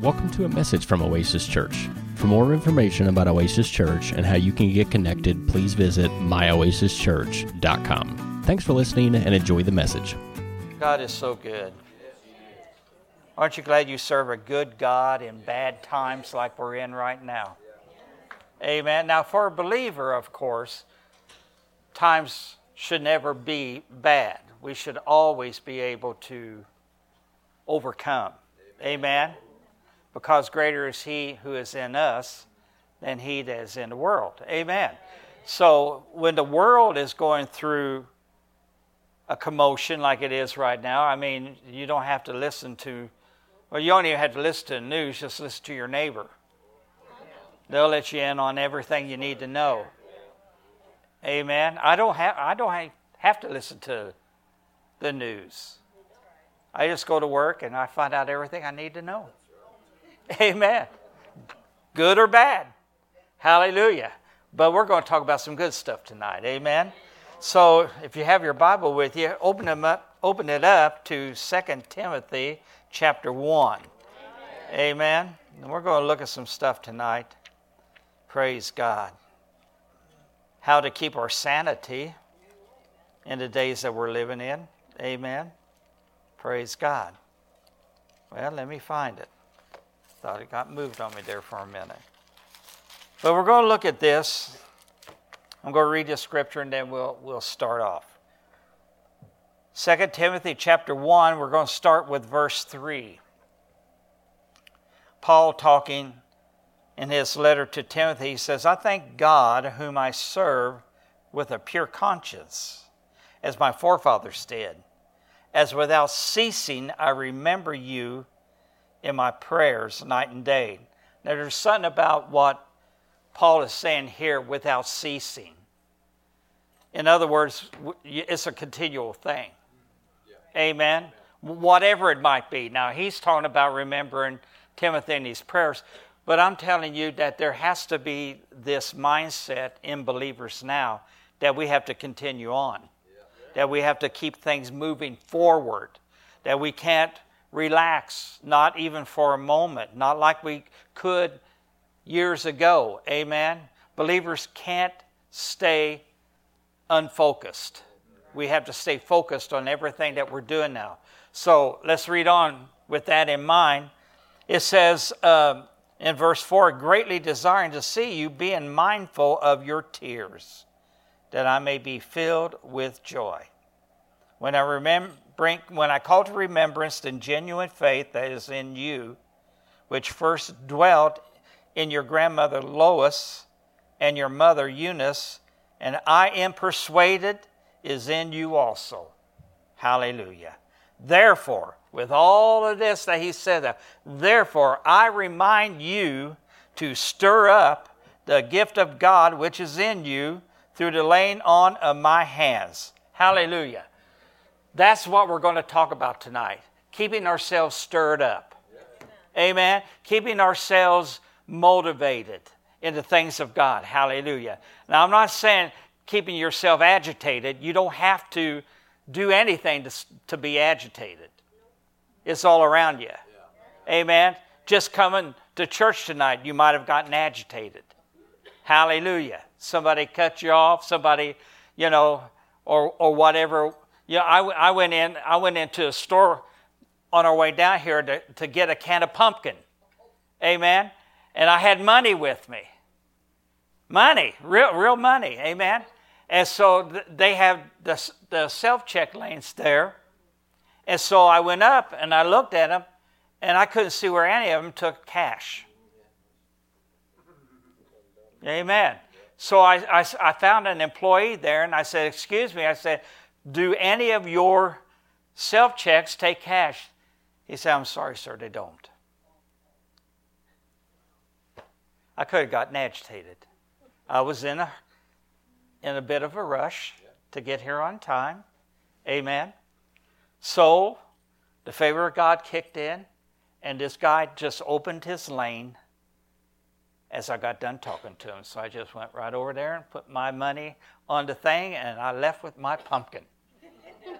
Welcome to a message from Oasis Church. For more information about Oasis Church and how you can get connected, please visit myoasischurch.com. Thanks for listening and enjoy the message. God is so good. Aren't you glad you serve a good God in bad times like we're in right now? Amen. Now, for a believer, of course, times should never be bad. We should always be able to overcome. Amen. Because greater is He who is in us than He that is in the world. Amen. So when the world is going through a commotion like it is right now, I mean, you don't have to listen to, well, you don't even have to listen to the news, just listen to your neighbor. They'll let you in on everything you need to know. Amen. I don't have I don't have to listen to the news. I just go to work and I find out everything I need to know. Amen. Good or bad. Hallelujah. But we're going to talk about some good stuff tonight. Amen. So if you have your Bible with you, open them up, open it up to 2 Timothy chapter 1. Amen. And we're going to look at some stuff tonight. Praise God. How to keep our sanity in the days that we're living in. Amen. Praise God. Well, let me find it. Thought it got moved on me there for a minute. But we're going to look at this. I'm going to read the scripture and then we'll, we'll start off. 2 Timothy chapter 1, we're going to start with verse 3. Paul talking in his letter to Timothy, he says, I thank God whom I serve with a pure conscience, as my forefathers did as without ceasing I remember you in my prayers night and day. Now, there's something about what Paul is saying here without ceasing. In other words, it's a continual thing. Yeah. Amen. Whatever it might be. Now, he's talking about remembering Timothy in his prayers, but I'm telling you that there has to be this mindset in believers now that we have to continue on that we have to keep things moving forward, that we can't relax, not even for a moment, not like we could years ago. Amen. Believers can't stay unfocused. We have to stay focused on everything that we're doing now. So let's read on with that in mind. It says uh, in verse 4 greatly desiring to see you, being mindful of your tears that I may be filled with joy. When I, remember, when I call to remembrance the genuine faith that is in you, which first dwelt in your grandmother Lois and your mother Eunice, and I am persuaded is in you also. Hallelujah. Therefore, with all of this that he said, therefore I remind you to stir up the gift of God which is in you through the laying on of my hands. Hallelujah. That's what we're going to talk about tonight. Keeping ourselves stirred up. Amen. Keeping ourselves motivated in the things of God. Hallelujah. Now, I'm not saying keeping yourself agitated. You don't have to do anything to, to be agitated, it's all around you. Amen. Just coming to church tonight, you might have gotten agitated. Hallelujah. Somebody cut you off, somebody, you know, or, or whatever. Know, I, I, went in, I went into a store on our way down here to, to get a can of pumpkin. Amen. And I had money with me. Money, real, real money. Amen. And so th- they have the, the self check lanes there. And so I went up and I looked at them and I couldn't see where any of them took cash. Amen. So I, I, I, found an employee there and I said, Excuse me. I said, Do any of your self checks take cash? He said, I'm sorry, sir, they don't. I could have gotten agitated. I was in a, in a bit of a rush to get here on time. Amen. So the favor of God kicked in, and this guy just opened his lane as I got done talking to him. So I just went right over there and put my money on the thing, and I left with my pumpkin.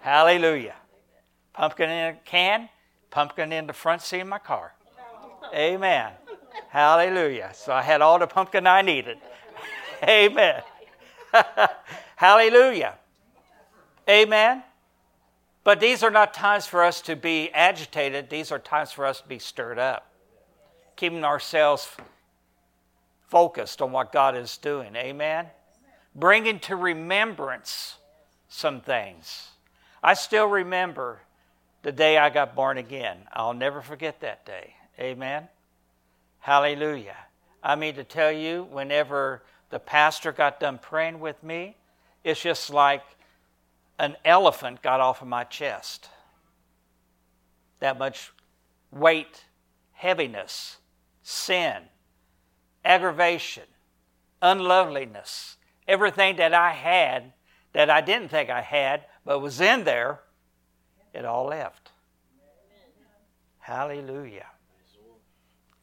Hallelujah. Pumpkin in a can, pumpkin in the front seat of my car. Amen. Hallelujah. So I had all the pumpkin I needed. Amen. Hallelujah. Amen. But these are not times for us to be agitated. These are times for us to be stirred up, keeping ourselves focused on what God is doing. Amen. Bringing to remembrance some things. I still remember the day I got born again. I'll never forget that day. Amen. Hallelujah. I mean to tell you, whenever the pastor got done praying with me, it's just like an elephant got off of my chest. That much weight, heaviness, sin, aggravation, unloveliness, everything that I had that I didn't think I had but was in there, it all left. Hallelujah.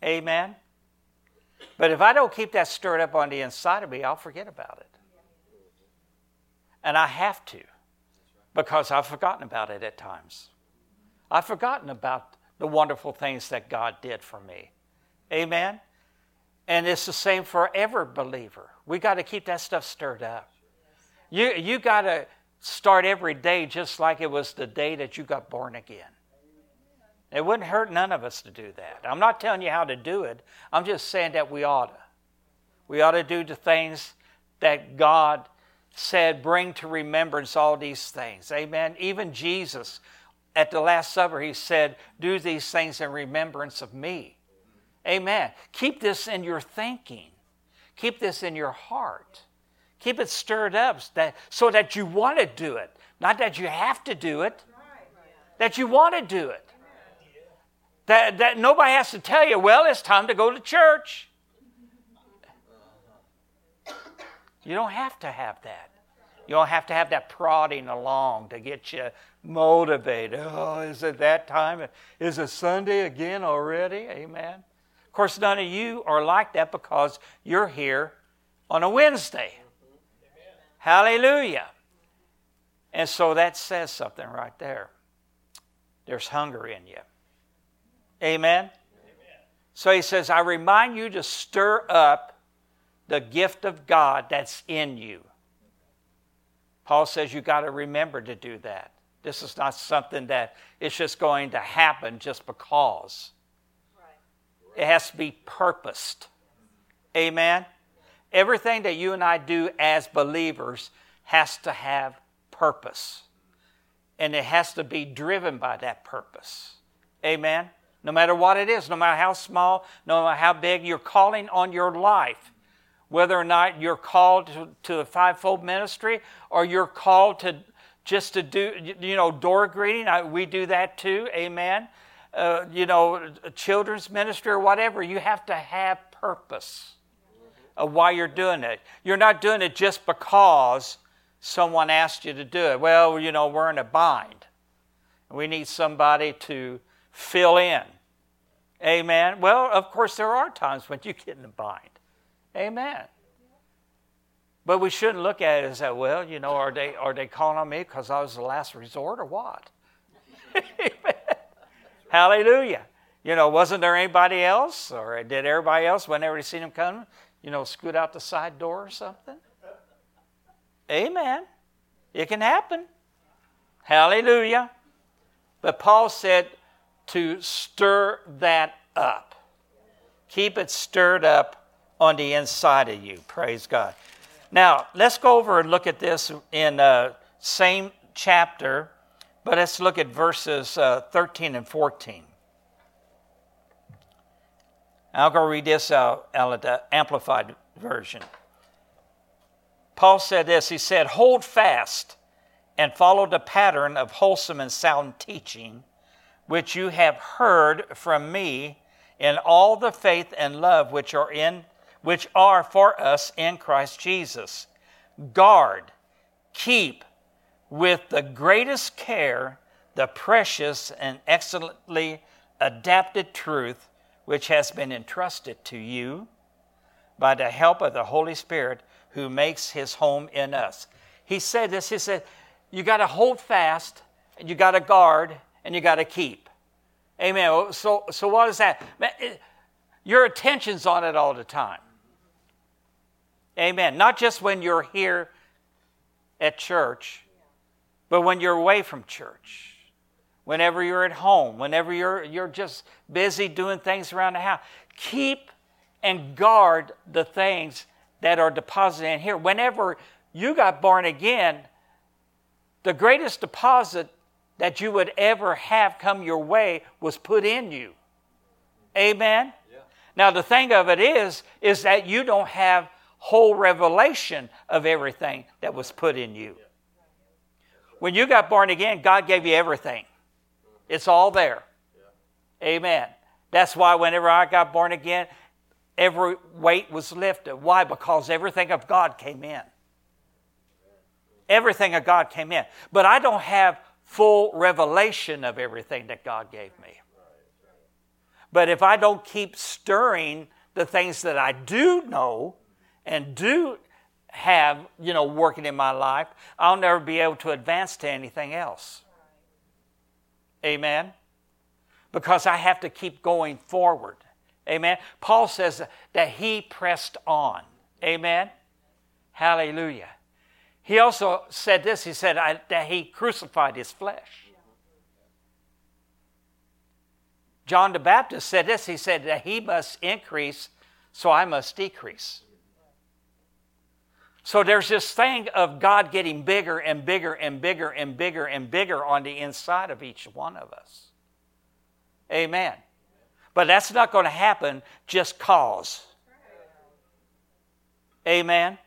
Amen. But if I don't keep that stirred up on the inside of me, I'll forget about it. And I have to because I've forgotten about it at times. I've forgotten about the wonderful things that God did for me. Amen. And it's the same for every believer. We got to keep that stuff stirred up. You, you got to start every day just like it was the day that you got born again. It wouldn't hurt none of us to do that. I'm not telling you how to do it. I'm just saying that we ought to. We ought to do the things that God said, bring to remembrance all these things. Amen. Even Jesus, at the Last Supper, he said, do these things in remembrance of me. Amen. Keep this in your thinking, keep this in your heart. Keep it stirred up so that you want to do it, not that you have to do it, that you want to do it. That, that nobody has to tell you, well, it's time to go to church. You don't have to have that. You don't have to have that prodding along to get you motivated. Oh, is it that time? Is it Sunday again already? Amen. Course, none of you are like that because you're here on a Wednesday. Hallelujah. And so that says something right there. There's hunger in you. Amen? Amen? So he says, I remind you to stir up the gift of God that's in you. Paul says you got to remember to do that. This is not something that it's just going to happen just because. It has to be purposed. Amen? Everything that you and I do as believers has to have purpose. And it has to be driven by that purpose. Amen? No matter what it is, no matter how small, no matter how big, you're calling on your life. Whether or not you're called to, to the fivefold ministry or you're called to just to do, you know, door greeting, I, we do that too. Amen. Uh, you know, children's ministry or whatever, you have to have purpose of why you're doing it. You're not doing it just because someone asked you to do it. Well, you know, we're in a bind. We need somebody to fill in. Amen. Well, of course, there are times when you get in a bind. Amen. But we shouldn't look at it as that, well, you know, are they, are they calling on me because I was the last resort or what? Hallelujah. You know, wasn't there anybody else? Or did everybody else, whenever they seen him coming, you know, scoot out the side door or something? Amen. It can happen. Hallelujah. But Paul said to stir that up. Keep it stirred up on the inside of you. Praise God. Now, let's go over and look at this in uh, same chapter, but let's look at verses uh, 13 and 14. I'll go read this out, out the Amplified Version. Paul said this He said, Hold fast and follow the pattern of wholesome and sound teaching, which you have heard from me in all the faith and love which are in which are for us in Christ Jesus. Guard, keep with the greatest care the precious and excellently adapted truth which has been entrusted to you by the help of the Holy Spirit who makes his home in us. He said this, he said, you got to hold fast, and you got to guard, and you got to keep. Amen. Oh, so, so what is that? your attention's on it all the time. Amen. Not just when you're here at church, but when you're away from church. Whenever you're at home, whenever you're, you're just busy doing things around the house, keep and guard the things that are deposited in here. Whenever you got born again, the greatest deposit that you would ever have come your way was put in you. Amen? Yeah. Now, the thing of it is, is that you don't have whole revelation of everything that was put in you. When you got born again, God gave you everything. It's all there. Amen. That's why whenever I got born again, every weight was lifted. Why? Because everything of God came in. Everything of God came in. But I don't have full revelation of everything that God gave me. But if I don't keep stirring the things that I do know and do have, you know, working in my life, I'll never be able to advance to anything else. Amen? Because I have to keep going forward. Amen? Paul says that he pressed on. Amen? Hallelujah. He also said this he said that he crucified his flesh. John the Baptist said this he said that he must increase, so I must decrease. So there's this thing of God getting bigger and bigger and bigger and bigger and bigger on the inside of each one of us. Amen. But that's not going to happen just cause. Amen.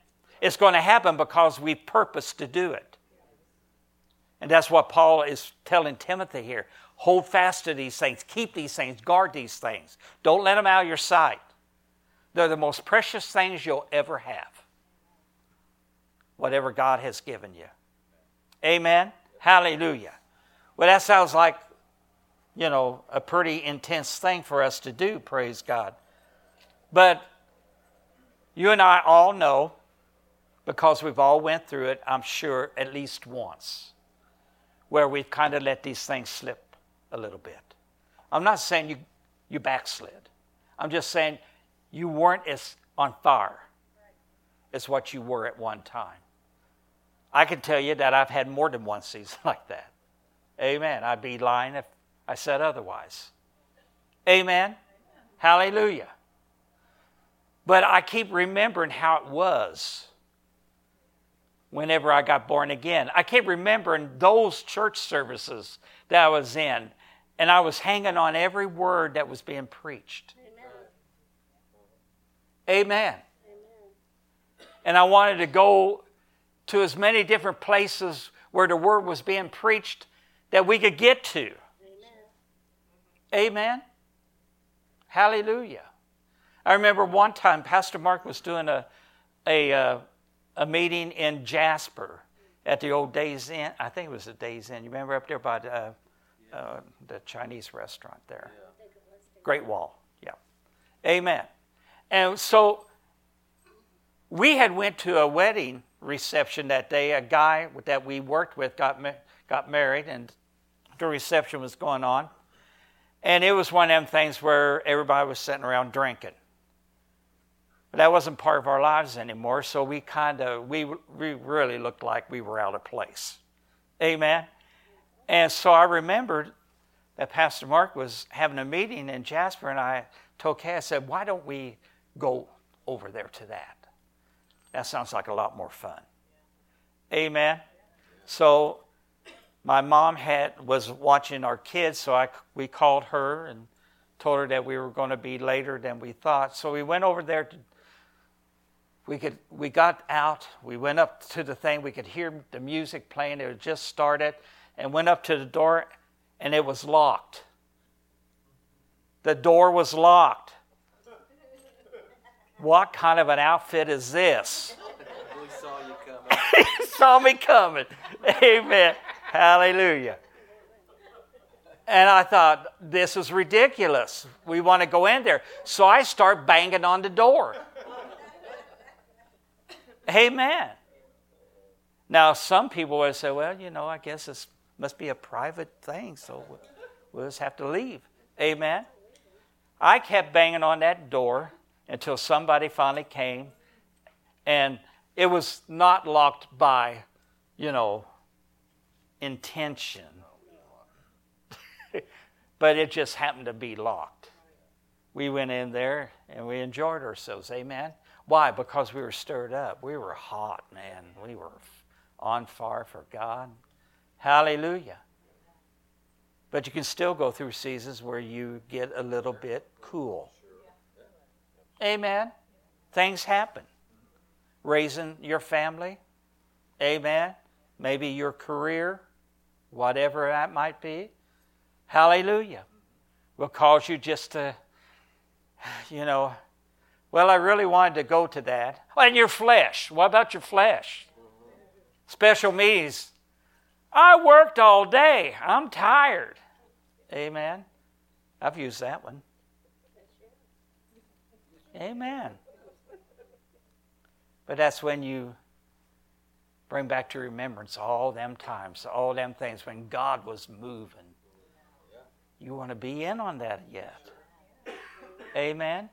It's going to happen because we purpose to do it. And that's what Paul is telling Timothy here. Hold fast to these things, keep these things, guard these things. Don't let them out of your sight. They're the most precious things you'll ever have. Whatever God has given you. Amen. Hallelujah. Well, that sounds like, you know, a pretty intense thing for us to do, praise God. But you and I all know because we've all went through it, I'm sure, at least once, where we've kind of let these things slip a little bit. I'm not saying you, you backslid. I'm just saying you weren't as on fire as what you were at one time. I can tell you that I've had more than one season like that. Amen. I'd be lying if I said otherwise. Amen. Hallelujah. But I keep remembering how it was whenever I got born again. I keep remembering those church services that I was in, and I was hanging on every word that was being preached. Amen. Amen. And I wanted to go to as many different places where the word was being preached that we could get to. Amen. Amen. Hallelujah. I remember one time Pastor Mark was doing a, a, uh, a meeting in Jasper at the old Days Inn. I think it was the Days Inn. You remember up there by the, uh, the Chinese restaurant there? Yeah. Great Wall. Yeah. Amen. And so we had went to a wedding reception that day. A guy that we worked with got ma- got married, and the reception was going on. And it was one of them things where everybody was sitting around drinking. But that wasn't part of our lives anymore, so we kind of, we, we really looked like we were out of place. Amen? And so I remembered that Pastor Mark was having a meeting and Jasper, and I told Kay, I said, why don't we go over there to that? That sounds like a lot more fun. Amen? So my mom had was watching our kids, so I, we called her and told her that we were going to be later than we thought. So we went over there to we could we got out we went up to the thing we could hear the music playing it had just started and went up to the door and it was locked the door was locked what kind of an outfit is this we saw you coming he saw me coming amen hallelujah and I thought, this is ridiculous. We want to go in there. So I start banging on the door. Amen. Now, some people would say, well, you know, I guess this must be a private thing, so we'll just have to leave. Amen. I kept banging on that door until somebody finally came, and it was not locked by, you know, intention, but it just happened to be locked. We went in there and we enjoyed ourselves. Amen. Why? Because we were stirred up. We were hot, man. We were on fire for God. Hallelujah. But you can still go through seasons where you get a little bit cool. Amen. Things happen. Raising your family. Amen. Maybe your career, whatever that might be. Hallelujah. Will cause you just to, you know, well, I really wanted to go to that. And your flesh. What about your flesh? Special meetings. I worked all day. I'm tired. Amen. I've used that one. Amen. But that's when you bring back to remembrance all them times, all them things when God was moving. You want to be in on that yet? Amen.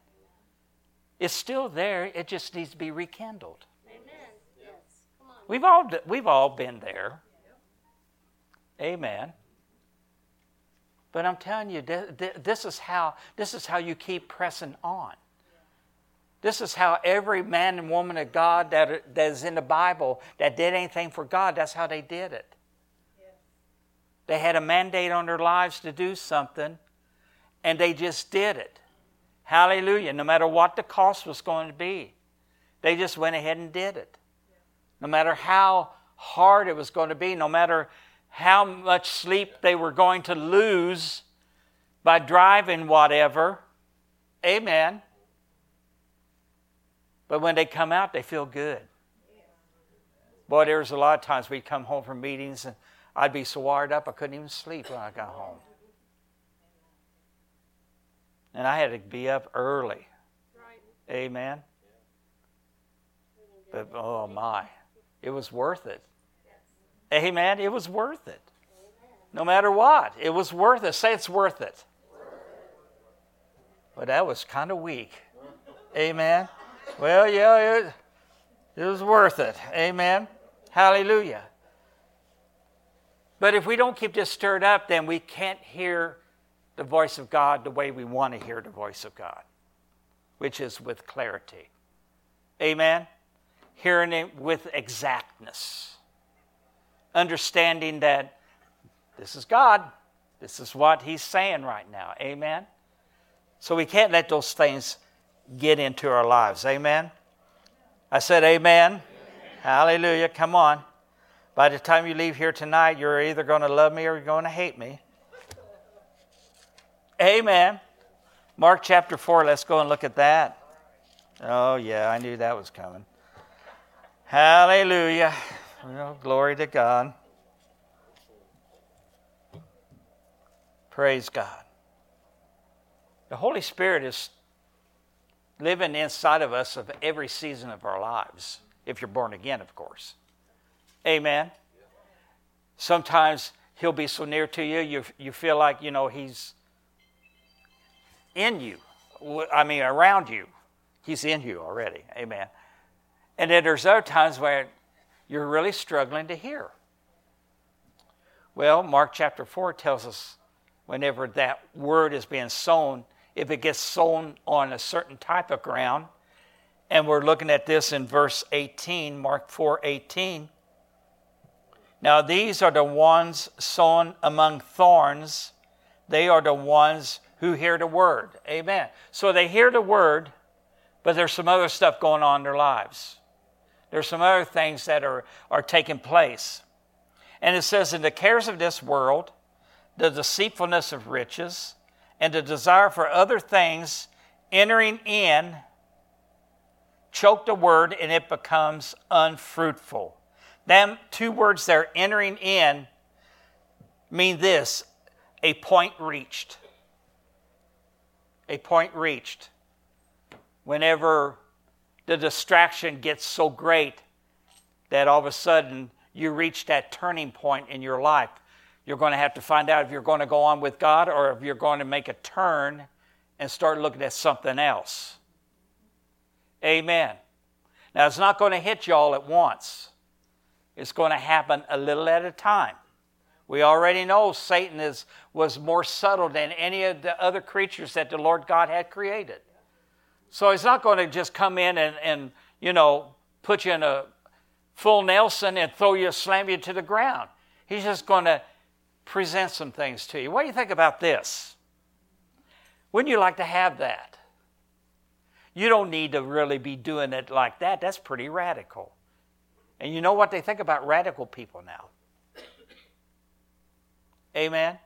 It's still there. It just needs to be rekindled. Amen. Yes. We've all we've all been there. Amen. But I'm telling you, this is how this is how you keep pressing on. This is how every man and woman of God that, that is in the Bible that did anything for God, that's how they did it. They had a mandate on their lives to do something, and they just did it. Hallelujah. No matter what the cost was going to be, they just went ahead and did it. No matter how hard it was going to be, no matter how much sleep they were going to lose by driving whatever. Amen. But when they come out, they feel good. Boy, there was a lot of times we'd come home from meetings and I'd be so wired up I couldn't even sleep when I got home. And I had to be up early. Amen. But oh my, it was worth it. Amen. It was worth it. No matter what, it was worth it. Say it's worth it. But that was kind of weak. Amen. Well, yeah, it, it was worth it. Amen. Hallelujah. But if we don't keep this stirred up, then we can't hear the voice of God the way we want to hear the voice of God, which is with clarity. Amen. Hearing it with exactness. Understanding that this is God. This is what He's saying right now. Amen. So we can't let those things get into our lives. Amen? I said, Amen. amen. Hallelujah. Come on. By the time you leave here tonight, you're either going to love me or you're going to hate me. Amen. Mark chapter 4, let's go and look at that. Oh, yeah, I knew that was coming. Hallelujah. Well, glory to God. Praise God. The Holy Spirit is living inside of us of every season of our lives, if you're born again, of course. Amen. Sometimes he'll be so near to you, you, you feel like, you know, he's in you. I mean, around you. He's in you already. Amen. And then there's other times where you're really struggling to hear. Well, Mark chapter 4 tells us whenever that word is being sown, if it gets sown on a certain type of ground. And we're looking at this in verse 18, Mark 4 18. Now, these are the ones sown among thorns. They are the ones who hear the word. Amen. So they hear the word, but there's some other stuff going on in their lives. There's some other things that are, are taking place. And it says, In the cares of this world, the deceitfulness of riches, and the desire for other things entering in choke the word and it becomes unfruitful. Them two words there, entering in, mean this a point reached. A point reached. Whenever the distraction gets so great that all of a sudden you reach that turning point in your life you're going to have to find out if you're going to go on with God or if you're going to make a turn and start looking at something else. Amen. Now, it's not going to hit you all at once, it's going to happen a little at a time. We already know Satan is, was more subtle than any of the other creatures that the Lord God had created. So he's not going to just come in and, and you know, put you in a full Nelson and throw you, slam you to the ground. He's just going to present some things to you. What do you think about this? Wouldn't you like to have that? You don't need to really be doing it like that. That's pretty radical. And you know what they think about radical people now? Amen.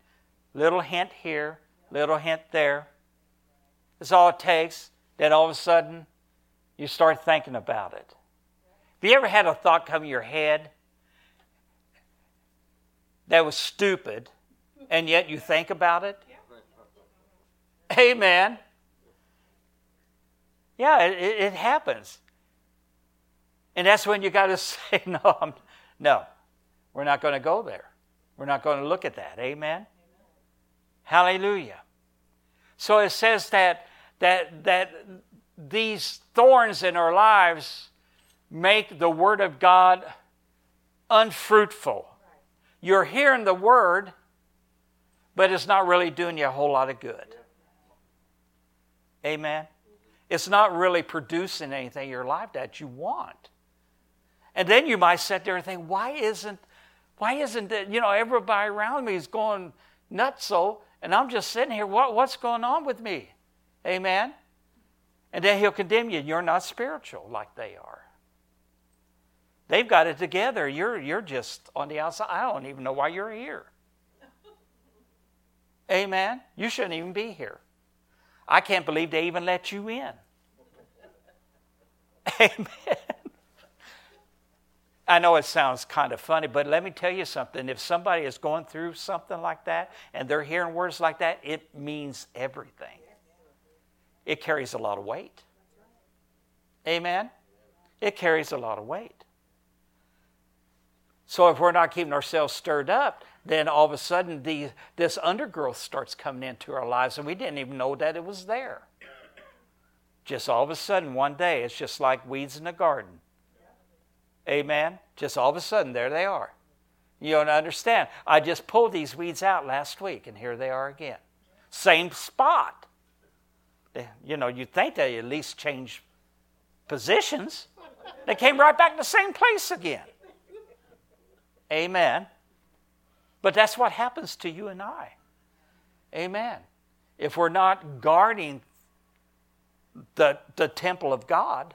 Little hint here, little hint there. That's all it takes. Then all of a sudden, you start thinking about it. Have you ever had a thought come in your head that was stupid, and yet you think about it? Amen. Yeah, it, it happens. And that's when you got to say, no, I'm, no, we're not going to go there. We're not going to look at that. Amen? Amen. Hallelujah. So it says that, that, that these thorns in our lives make the Word of God unfruitful. You're hearing the Word, but it's not really doing you a whole lot of good. Amen? It's not really producing anything in your life that you want. And then you might sit there and think, why isn't why isn't it, you know, everybody around me is going nuts so, and I'm just sitting here, what, what's going on with me? Amen? And then he'll condemn you. You're not spiritual like they are. They've got it together. You're, you're just on the outside. I don't even know why you're here. Amen? You shouldn't even be here. I can't believe they even let you in. Amen. I know it sounds kind of funny, but let me tell you something. If somebody is going through something like that and they're hearing words like that, it means everything. It carries a lot of weight. Amen? It carries a lot of weight. So if we're not keeping ourselves stirred up, then all of a sudden the, this undergrowth starts coming into our lives and we didn't even know that it was there. Just all of a sudden, one day, it's just like weeds in the garden. Amen. Just all of a sudden, there they are. You don't understand. I just pulled these weeds out last week, and here they are again. Same spot. Eh, you know, you'd think they at least change positions. They came right back to the same place again. Amen. But that's what happens to you and I. Amen. If we're not guarding the, the temple of God,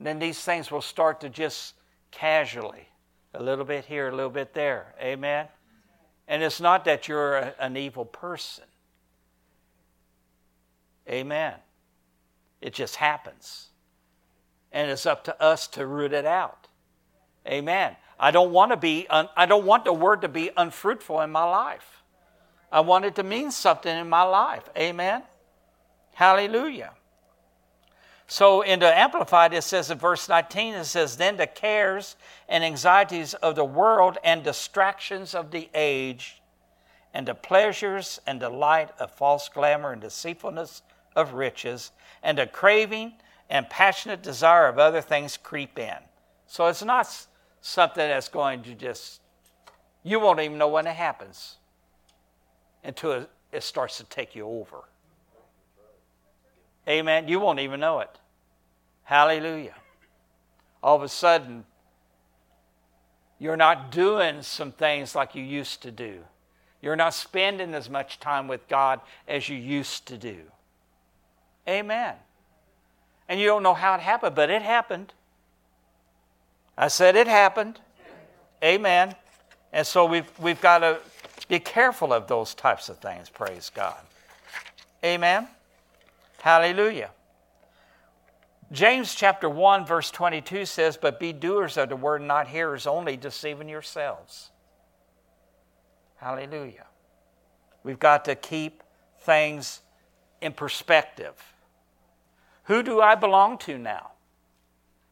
then these things will start to just casually, a little bit here, a little bit there. Amen? And it's not that you're a, an evil person. Amen. It just happens. And it's up to us to root it out. Amen. I don't want to be un, I don't want the word to be unfruitful in my life. I want it to mean something in my life. Amen. Hallelujah. So in the Amplified, it says in verse 19, it says, Then the cares and anxieties of the world and distractions of the age, and the pleasures and delight of false glamour and deceitfulness of riches, and the craving and passionate desire of other things creep in. So it's not something that's going to just, you won't even know when it happens until it starts to take you over. Amen. You won't even know it. Hallelujah. All of a sudden, you're not doing some things like you used to do. You're not spending as much time with God as you used to do. Amen. And you don't know how it happened, but it happened. I said it happened. Amen. And so we've, we've got to be careful of those types of things, praise God. Amen. Hallelujah. James chapter 1, verse 22 says, But be doers of the word, not hearers only, deceiving yourselves. Hallelujah. We've got to keep things in perspective. Who do I belong to now?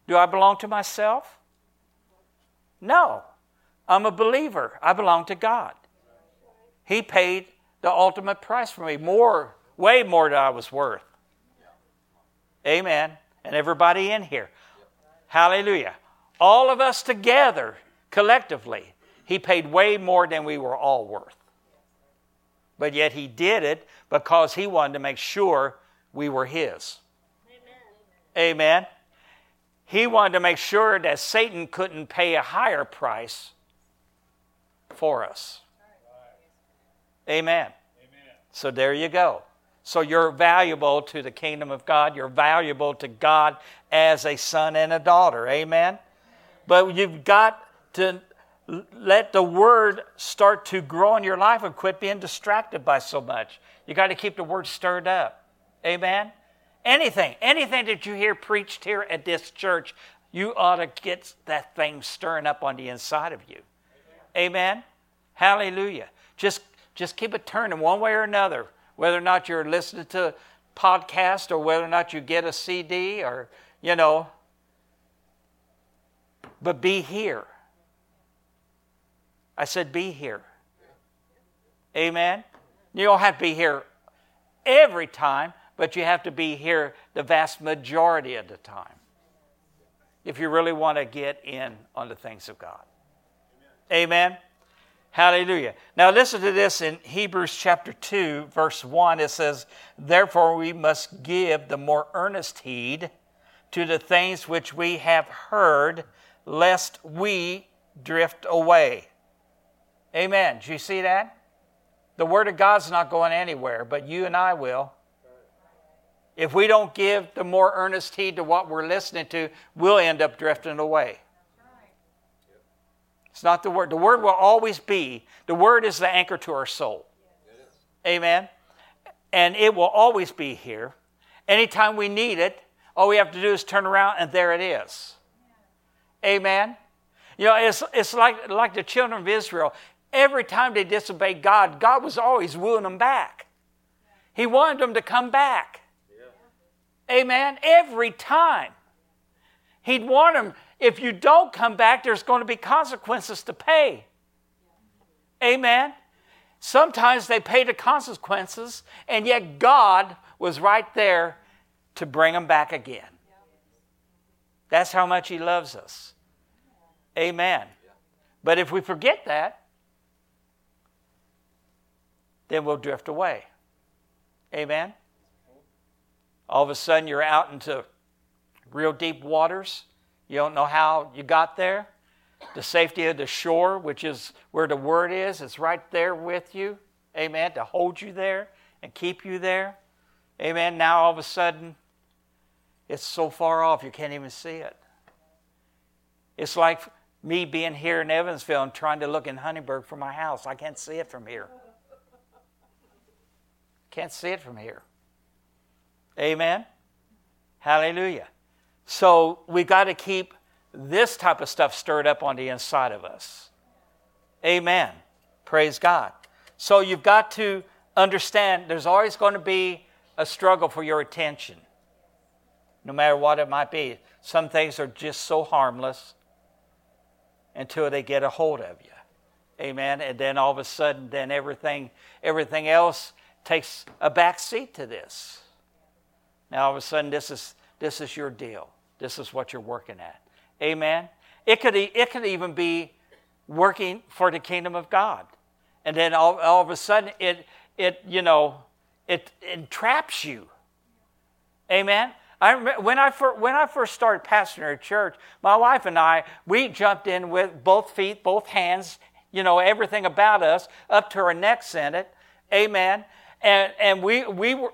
Do I belong to myself? No. I'm a believer. I belong to God. He paid the ultimate price for me, more way more than I was worth. Amen. And everybody in here. Hallelujah. All of us together, collectively, he paid way more than we were all worth. But yet he did it because he wanted to make sure we were his. Amen. Amen. He wanted to make sure that Satan couldn't pay a higher price for us. Amen. Amen. So there you go. So you're valuable to the kingdom of God. You're valuable to God as a son and a daughter. Amen. But you've got to let the word start to grow in your life and quit being distracted by so much. You got to keep the word stirred up. Amen. Anything, anything that you hear preached here at this church, you ought to get that thing stirring up on the inside of you. Amen. Amen. Hallelujah. Just just keep it turning one way or another, whether or not you're listening to podcast or whether or not you get a CD or you know. But be here. I said, be here. Amen. You don't have to be here every time, but you have to be here the vast majority of the time if you really want to get in on the things of God. Amen. Amen. Hallelujah. Now listen to this in Hebrews chapter 2, verse 1. It says, Therefore we must give the more earnest heed to the things which we have heard, lest we drift away. Amen. Do you see that? The Word of God's not going anywhere, but you and I will. If we don't give the more earnest heed to what we're listening to, we'll end up drifting away. It's not the Word. The Word will always be, the Word is the anchor to our soul. Amen. And it will always be here. Anytime we need it, all we have to do is turn around and there it is. Amen. You know, it's, it's like, like the children of Israel. Every time they disobeyed God, God was always wooing them back. He wanted them to come back. Amen. Every time. He'd warn them if you don't come back, there's going to be consequences to pay. Amen. Sometimes they pay the consequences, and yet God was right there to bring them back again. That's how much He loves us. Amen. But if we forget that, then we'll drift away. Amen? All of a sudden, you're out into real deep waters. You don't know how you got there. The safety of the shore, which is where the word is, is right there with you. Amen. To hold you there and keep you there. Amen. Now, all of a sudden, it's so far off you can't even see it. It's like me being here in Evansville and trying to look in Huntingburg for my house. I can't see it from here. Can't see it from here. Amen? Hallelujah. So we got to keep this type of stuff stirred up on the inside of us. Amen. Praise God. So you've got to understand there's always going to be a struggle for your attention, no matter what it might be. Some things are just so harmless until they get a hold of you. Amen. And then all of a sudden, then everything, everything else takes a back seat to this. Now all of a sudden, this is, this is your deal. This is what you're working at. Amen. It could, it could even be working for the kingdom of God. And then all, all of a sudden, it, it, you know, it entraps you. Amen. I remember when I, first, when I first started pastoring a church, my wife and I, we jumped in with both feet, both hands, you know, everything about us up to our necks in it. Amen. And, and we, we were,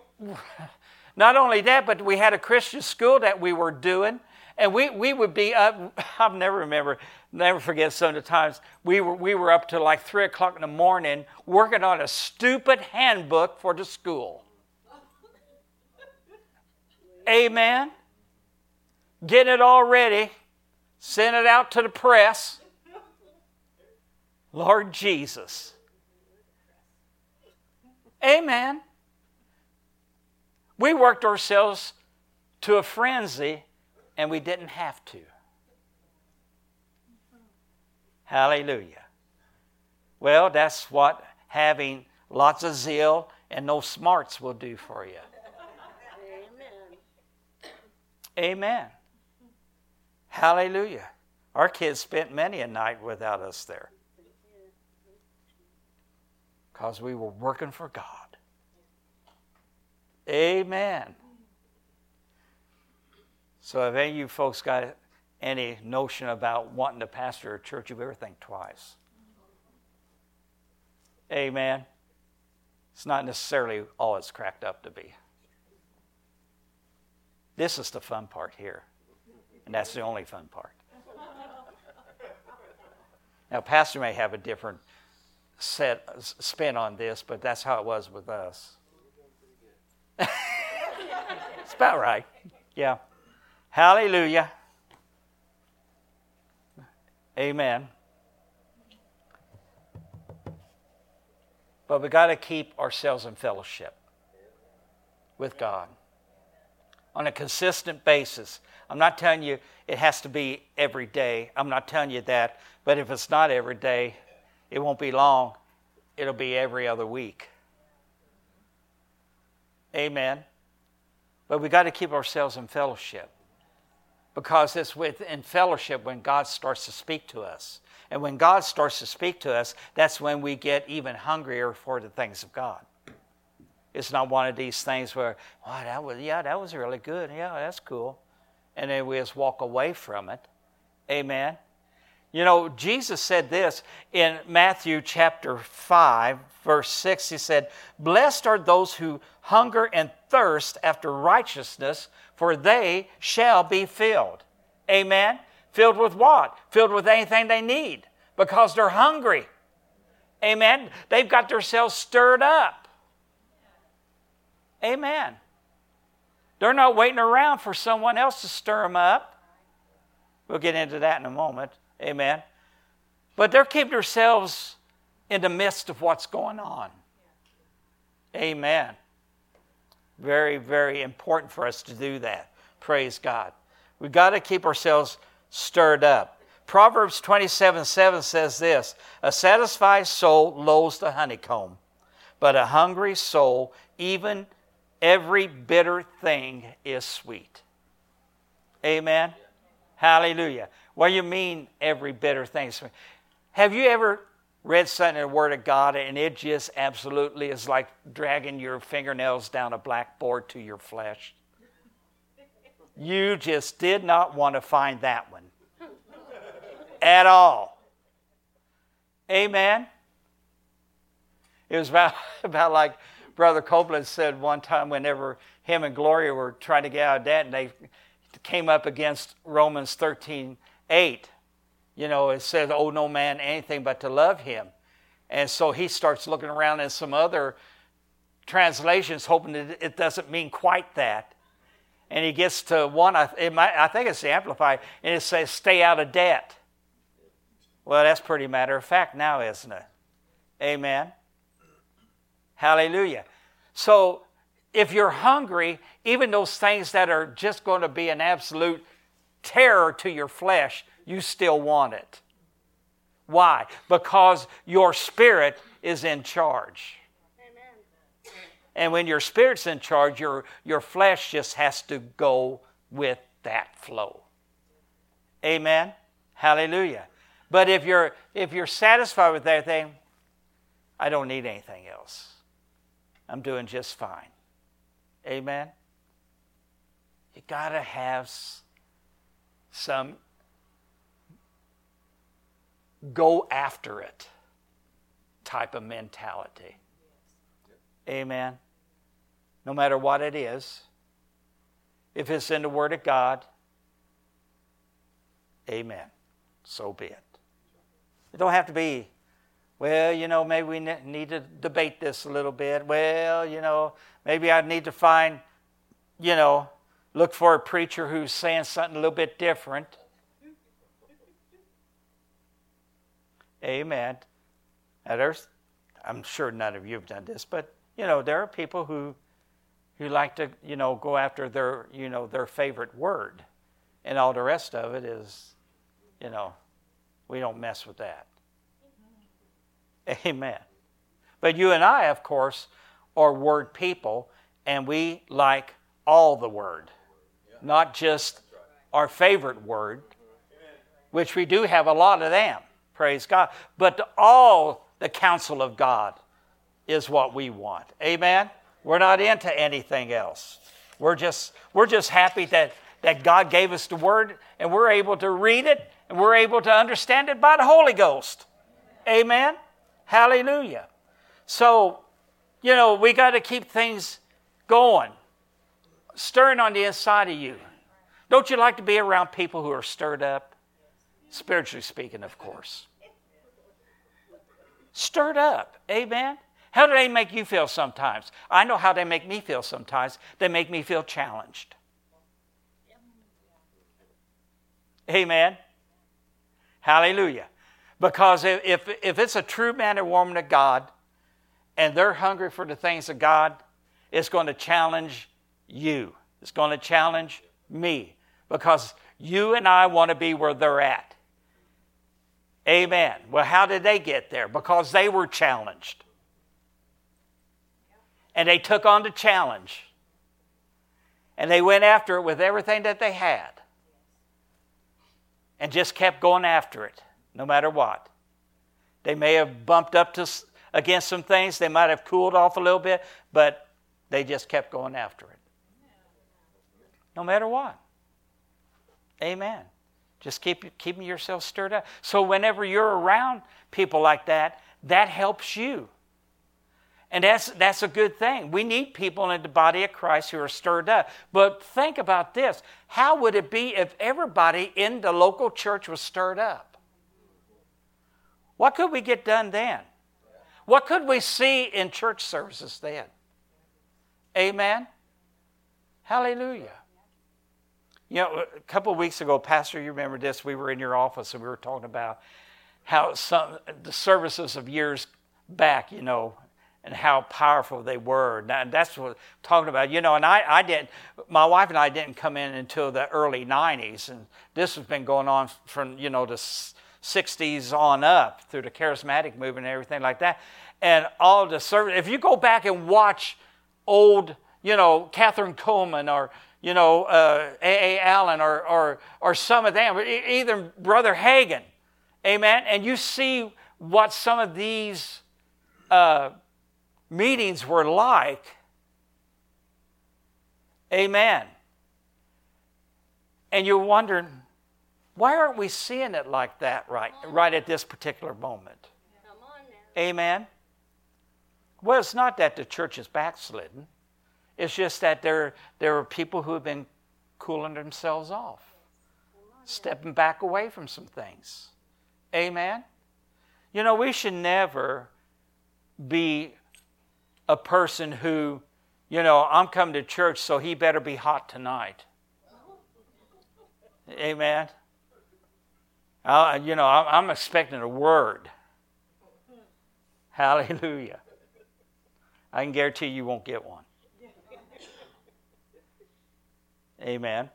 not only that, but we had a Christian school that we were doing. And we, we would be up, I'll never remember, never forget some of the times, we were, we were up to like 3 o'clock in the morning working on a stupid handbook for the school. Amen. Getting it all ready, send it out to the press. Lord Jesus. Amen. We worked ourselves to a frenzy and we didn't have to. Hallelujah. Well, that's what having lots of zeal and no smarts will do for you. Amen. Amen. Hallelujah. Our kids spent many a night without us there because we were working for God. Amen. So, if any of you folks got any notion about wanting to pastor a church, you better think twice. Amen. It's not necessarily all it's cracked up to be. This is the fun part here, and that's the only fun part. Now, Pastor may have a different set spin on this, but that's how it was with us. it's about right. Yeah. Hallelujah. Amen. But we got to keep ourselves in fellowship with God on a consistent basis. I'm not telling you it has to be every day. I'm not telling you that. But if it's not every day, it won't be long. It'll be every other week. Amen. But we got to keep ourselves in fellowship because it's within fellowship when God starts to speak to us. And when God starts to speak to us, that's when we get even hungrier for the things of God. It's not one of these things where, wow, that was, yeah, that was really good. Yeah, that's cool. And then we just walk away from it. Amen. You know, Jesus said this in Matthew chapter 5, verse 6. He said, Blessed are those who hunger and thirst after righteousness, for they shall be filled. Amen. Filled with what? Filled with anything they need because they're hungry. Amen. They've got themselves stirred up. Amen. They're not waiting around for someone else to stir them up. We'll get into that in a moment. Amen. But they're keeping themselves in the midst of what's going on. Amen. Very, very important for us to do that. Praise God. We've got to keep ourselves stirred up. Proverbs 27 7 says this A satisfied soul loathes the honeycomb, but a hungry soul, even every bitter thing is sweet. Amen. Hallelujah. What do you mean every bitter thing? Have you ever read something in the Word of God and it just absolutely is like dragging your fingernails down a blackboard to your flesh? You just did not want to find that one at all. Amen. It was about, about like Brother Copeland said one time whenever him and Gloria were trying to get out of debt and they came up against Romans 13 8, you know, it says, Oh, no man anything but to love him. And so he starts looking around in some other translations, hoping that it doesn't mean quite that. And he gets to one, might, I think it's the Amplified, and it says, Stay out of debt. Well, that's pretty matter of fact now, isn't it? Amen. Hallelujah. So, if you're hungry, even those things that are just going to be an absolute terror to your flesh, you still want it. Why? Because your spirit is in charge. Amen. And when your spirit's in charge, your, your flesh just has to go with that flow. Amen. Hallelujah. But if you're if you're satisfied with everything, I don't need anything else. I'm doing just fine. Amen. You got to have some go after it type of mentality. Amen. No matter what it is, if it's in the Word of God, amen. So be it. It don't have to be, well, you know, maybe we need to debate this a little bit. Well, you know, maybe I need to find, you know, look for a preacher who's saying something a little bit different. Amen. Now there's, I'm sure none of you have done this, but you know there are people who, who like to you know go after their you know their favorite word, and all the rest of it is, you know, we don't mess with that. Amen. But you and I, of course, are word people, and we like all the word, not just our favorite word, which we do have a lot of them, praise God. But all the counsel of God is what we want. Amen? We're not into anything else. We're just, we're just happy that, that God gave us the word and we're able to read it and we're able to understand it by the Holy Ghost. Amen? Hallelujah. So, you know, we got to keep things going, stirring on the inside of you. Don't you like to be around people who are stirred up? Spiritually speaking, of course. Stirred up. Amen? How do they make you feel sometimes? I know how they make me feel sometimes. They make me feel challenged. Amen. Hallelujah. Because if, if it's a true man or woman of God and they're hungry for the things of God, it's going to challenge you. It's going to challenge me because you and I want to be where they're at. Amen. Well, how did they get there? Because they were challenged. And they took on the challenge. And they went after it with everything that they had. And just kept going after it, no matter what. They may have bumped up to, against some things, they might have cooled off a little bit, but they just kept going after it. No matter what. Amen. Just keep keeping yourself stirred up. So whenever you're around people like that, that helps you. And that's, that's a good thing. We need people in the body of Christ who are stirred up. But think about this how would it be if everybody in the local church was stirred up? What could we get done then? What could we see in church services then? Amen? Hallelujah. You know, a couple of weeks ago, Pastor, you remember this? We were in your office and we were talking about how some the services of years back, you know, and how powerful they were. And that's what I'm talking about. You know, and I, I didn't, my wife and I didn't come in until the early 90s. And this has been going on from, you know, the 60s on up through the charismatic movement and everything like that. And all the service, if you go back and watch old, you know, Kathryn Kuhlman or, you know, uh, A.A. Allen or, or, or some of them, either Brother Hagin, amen, and you see what some of these uh, meetings were like, amen. And you're wondering, why aren't we seeing it like that right, right at this particular moment? Amen. Well, it's not that the church is backslidden. It's just that there, there are people who have been cooling themselves off, stepping back away from some things. Amen? You know, we should never be a person who, you know, I'm coming to church, so he better be hot tonight. Amen? I, you know, I'm expecting a word. Hallelujah. I can guarantee you won't get one. Amen.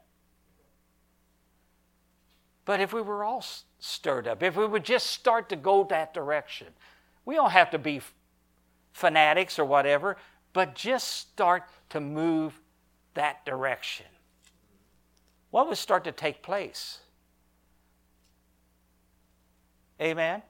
But if we were all stirred up, if we would just start to go that direction, we don't have to be fanatics or whatever, but just start to move that direction. What would start to take place? Amen.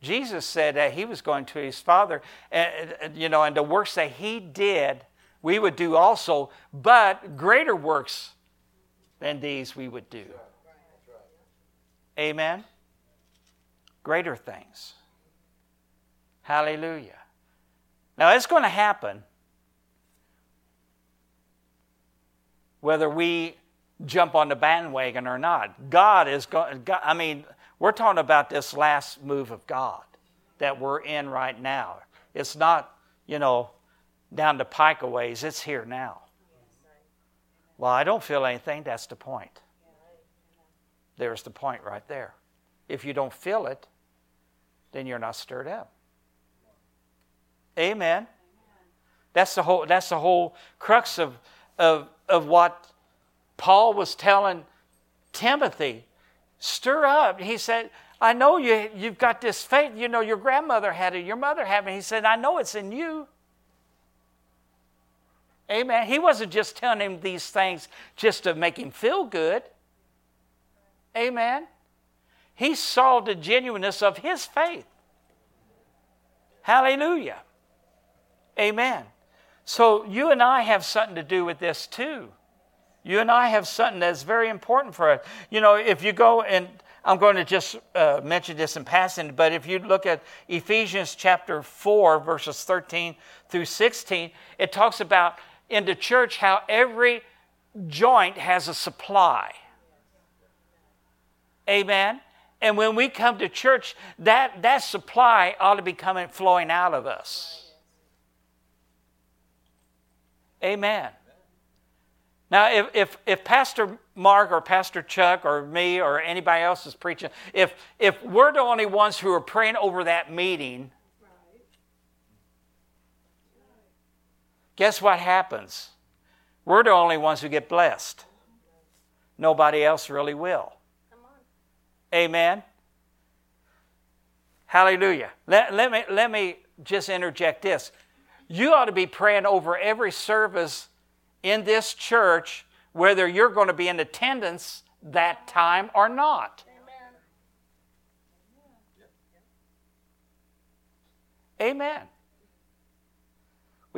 Jesus said that he was going to his Father, and, you know, and the works that he did, we would do also, but greater works than these we would do. Amen? Greater things. Hallelujah. Now, it's going to happen whether we jump on the bandwagon or not. God is going, I mean, we're talking about this last move of God that we're in right now. It's not, you know, down to pike ways, it's here now. Well, I don't feel anything, that's the point. There's the point right there. If you don't feel it, then you're not stirred up. Amen. That's the whole, that's the whole crux of, of, of what Paul was telling Timothy. Stir up. He said, I know you, you've got this faith. You know, your grandmother had it, your mother had it. He said, I know it's in you. Amen. He wasn't just telling him these things just to make him feel good. Amen. He saw the genuineness of his faith. Hallelujah. Amen. So you and I have something to do with this too. You and I have something that's very important for us. You know, if you go and I'm going to just uh, mention this in passing, but if you look at Ephesians chapter 4, verses 13 through 16, it talks about in the church how every joint has a supply. Amen. And when we come to church, that, that supply ought to be coming flowing out of us. Amen. Now, if, if, if Pastor Mark or Pastor Chuck or me or anybody else is preaching, if, if we're the only ones who are praying over that meeting, guess what happens? We're the only ones who get blessed. Nobody else really will. Amen. Hallelujah. Let, let, me, let me just interject this. You ought to be praying over every service in this church, whether you're going to be in attendance that time or not. Amen. Amen.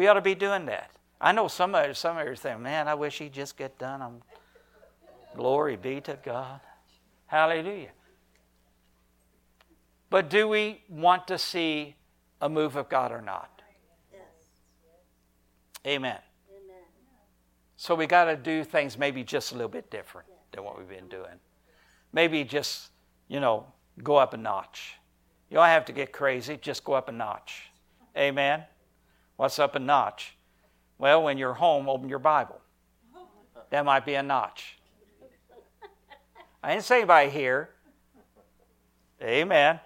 We ought to be doing that. I know some of you are saying, "Man, I wish he'd just get done." I'm, glory be to God. Hallelujah. But do we want to see a move of God or not? Yes. Amen. Amen. So we got to do things maybe just a little bit different than what we've been doing. Maybe just, you know, go up a notch. You don't have to get crazy, just go up a notch. Amen. What's up a notch? Well, when you're home, open your Bible. That might be a notch. I didn't say anybody here. Amen.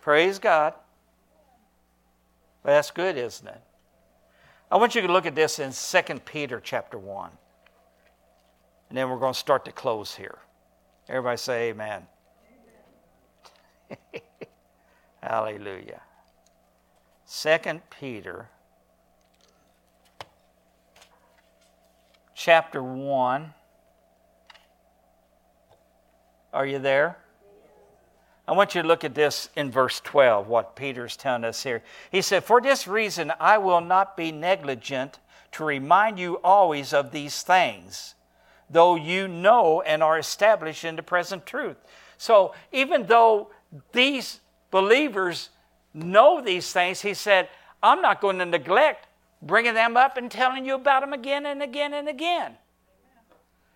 Praise God. That's good, isn't it? I want you to look at this in 2 Peter chapter 1. And then we're going to start to close here. Everybody say amen. amen. Hallelujah. 2 Peter chapter 1. Are you there? I want you to look at this in verse 12, what Peter's telling us here. He said, For this reason I will not be negligent to remind you always of these things, though you know and are established in the present truth. So even though these believers know these things, he said, I'm not going to neglect bringing them up and telling you about them again and again and again.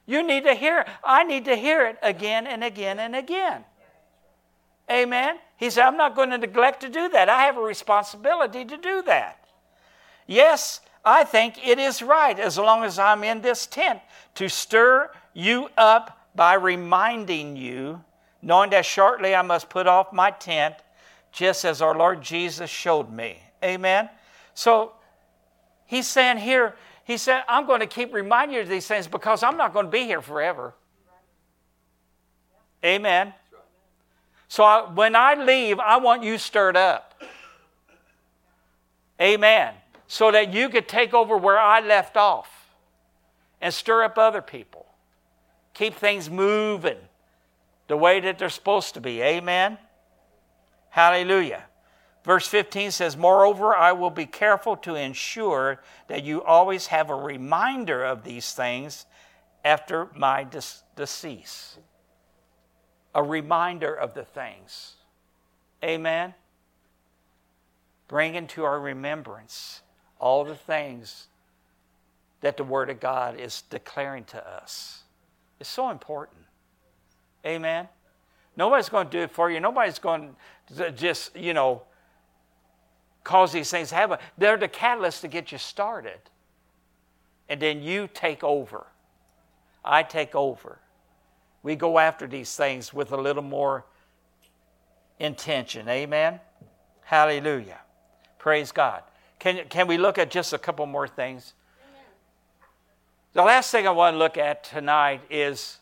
You need to hear. I need to hear it again and again and again. Amen. He said, I'm not going to neglect to do that. I have a responsibility to do that. Yes, I think it is right, as long as I'm in this tent, to stir you up by reminding you, knowing that shortly I must put off my tent, just as our Lord Jesus showed me. Amen. So he's saying here, he said, I'm going to keep reminding you of these things because I'm not going to be here forever. Amen. So I, when I leave, I want you stirred up. Amen. So that you could take over where I left off and stir up other people. Keep things moving the way that they're supposed to be. Amen. Hallelujah. Verse 15 says, Moreover, I will be careful to ensure that you always have a reminder of these things after my decease a reminder of the things. Amen. Bring into our remembrance all the things that the Word of God is declaring to us. It's so important. Amen. Nobody's going to do it for you. Nobody's going to just, you know, cause these things to happen. They're the catalyst to get you started. And then you take over. I take over we go after these things with a little more intention. Amen? Hallelujah. Praise God. Can, can we look at just a couple more things? The last thing I want to look at tonight is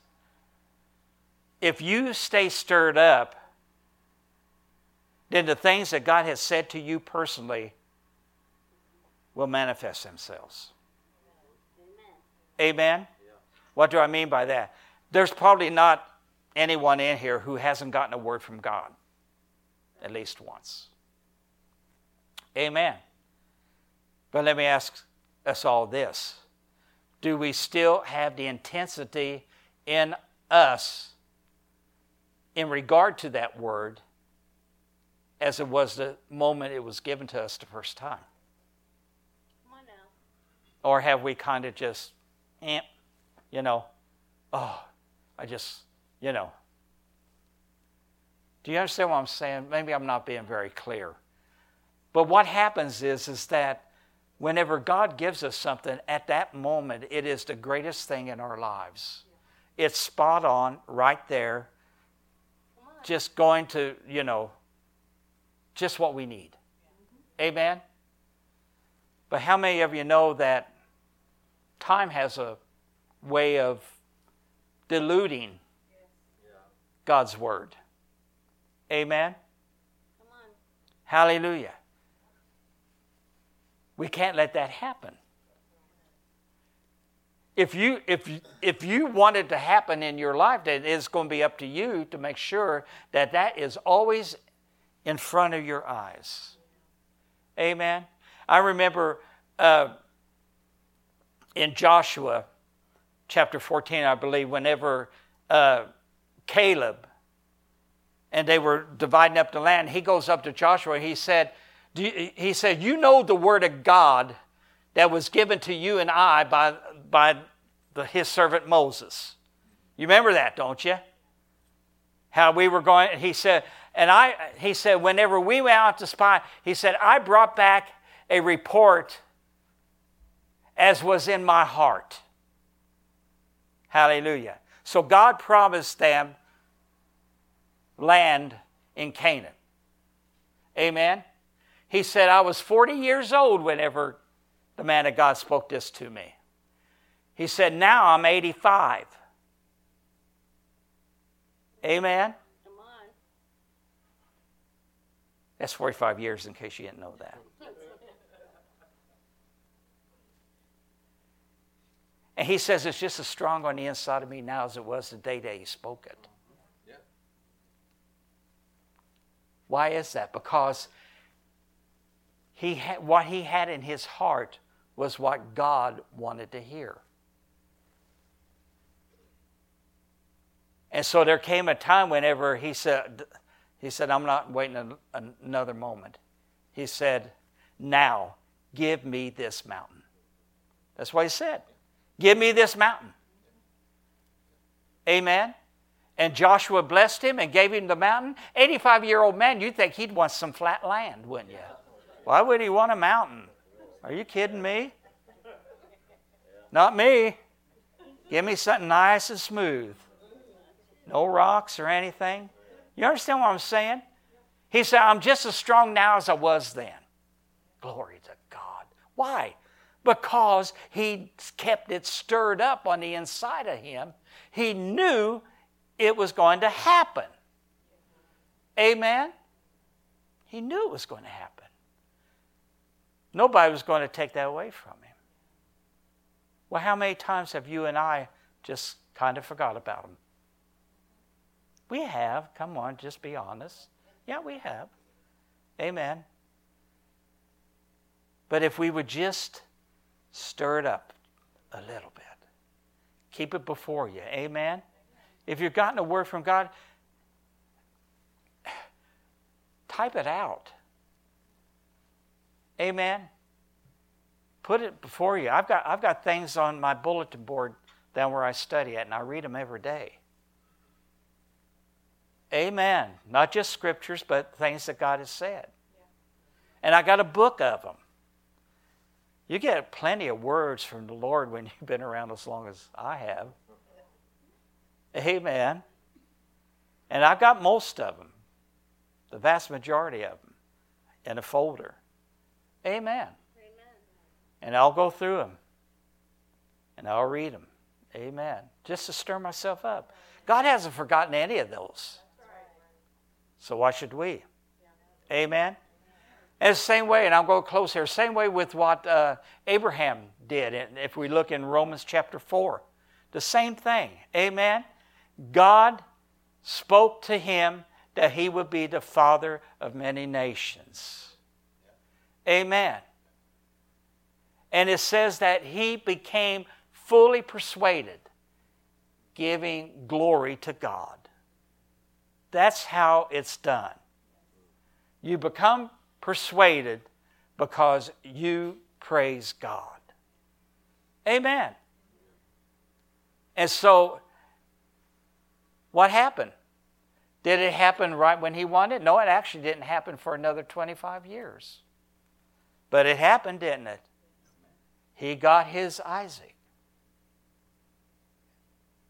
if you stay stirred up, then the things that God has said to you personally will manifest themselves. Amen? Amen? What do I mean by that? There's probably not anyone in here who hasn't gotten a word from God at least once. Amen. But let me ask us all this Do we still have the intensity in us in regard to that word as it was the moment it was given to us the first time? Or have we kind of just, eh, you know, oh, I just, you know. Do you understand what I'm saying? Maybe I'm not being very clear. But what happens is, is that whenever God gives us something, at that moment, it is the greatest thing in our lives. It's spot on, right there, just going to, you know, just what we need. Amen? But how many of you know that time has a way of diluting God's word? Amen? Hallelujah. We can't let that happen. If you, if, if you want it to happen in your life, then it's going to be up to you to make sure that that is always in front of your eyes. Amen. I remember uh, in Joshua chapter 14, I believe, whenever uh, Caleb and they were dividing up the land, he goes up to Joshua. And he said, he said, You know the word of God that was given to you and I by, by the, his servant Moses. You remember that, don't you? How we were going, he said, and I, he said, whenever we went out to spy, he said, I brought back a report as was in my heart. Hallelujah. So God promised them land in Canaan. Amen. He said, I was 40 years old whenever the man of God spoke this to me. He said, Now I'm 85. Amen. That's 45 years in case you didn't know that. And he says it's just as strong on the inside of me now as it was the day that he spoke it. Why is that? Because he what he had in his heart was what God wanted to hear. And so there came a time whenever he said, he said, I'm not waiting another moment. He said, Now give me this mountain. That's what he said. Give me this mountain. Amen. And Joshua blessed him and gave him the mountain. 85 year old man, you'd think he'd want some flat land, wouldn't you? Why would he want a mountain? Are you kidding me? Not me. Give me something nice and smooth. No rocks or anything. You understand what I'm saying? He said, I'm just as strong now as I was then. Glory to God. Why? Because he kept it stirred up on the inside of him. He knew it was going to happen. Amen? He knew it was going to happen. Nobody was going to take that away from him. Well, how many times have you and I just kind of forgot about him? We have. Come on, just be honest. Yeah, we have. Amen. But if we would just stir it up a little bit, keep it before you. Amen. If you've gotten a word from God, type it out. Amen. Put it before you. I've got, I've got things on my bulletin board down where I study at, and I read them every day. Amen. Not just scriptures, but things that God has said. And I got a book of them. You get plenty of words from the Lord when you've been around as long as I have. Amen. And I've got most of them, the vast majority of them, in a folder. Amen. Amen. And I'll go through them and I'll read them Amen. Just to stir myself up. God hasn't forgotten any of those. So why should we? Amen. And the same way, and I'll go close here, same way with what uh, Abraham did. If we look in Romans chapter 4, the same thing. Amen. God spoke to him that he would be the father of many nations. Amen. And it says that he became fully persuaded, giving glory to God. That's how it's done. You become persuaded because you praise God. Amen. And so, what happened? Did it happen right when he wanted? No, it actually didn't happen for another 25 years. But it happened, didn't it? He got his Isaac.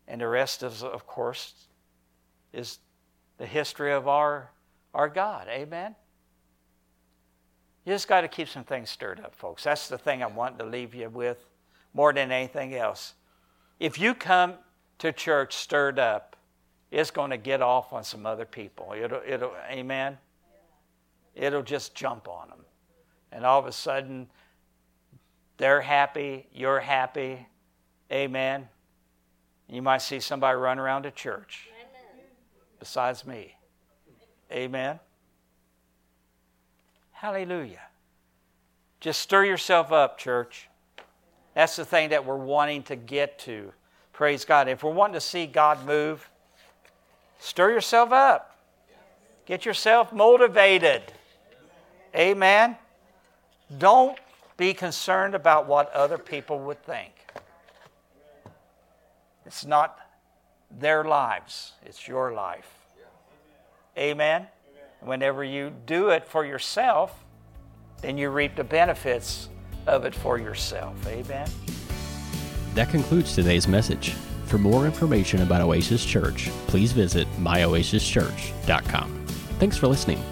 And the rest is, of course, is the history of our, our God. Amen? You just got to keep some things stirred up, folks. That's the thing I want to leave you with more than anything else. If you come to church stirred up, it's going to get off on some other people. It'll, it'll, amen? It'll just jump on them. And all of a sudden, they're happy, you're happy. Amen. You might see somebody run around a church. Besides me. Amen. Hallelujah. Just stir yourself up, church. That's the thing that we're wanting to get to. Praise God. If we're wanting to see God move, stir yourself up. Get yourself motivated. Amen. Don't be concerned about what other people would think. It's not their lives, it's your life. Amen. Whenever you do it for yourself, then you reap the benefits of it for yourself. Amen. That concludes today's message. For more information about Oasis Church, please visit myoasischurch.com. Thanks for listening.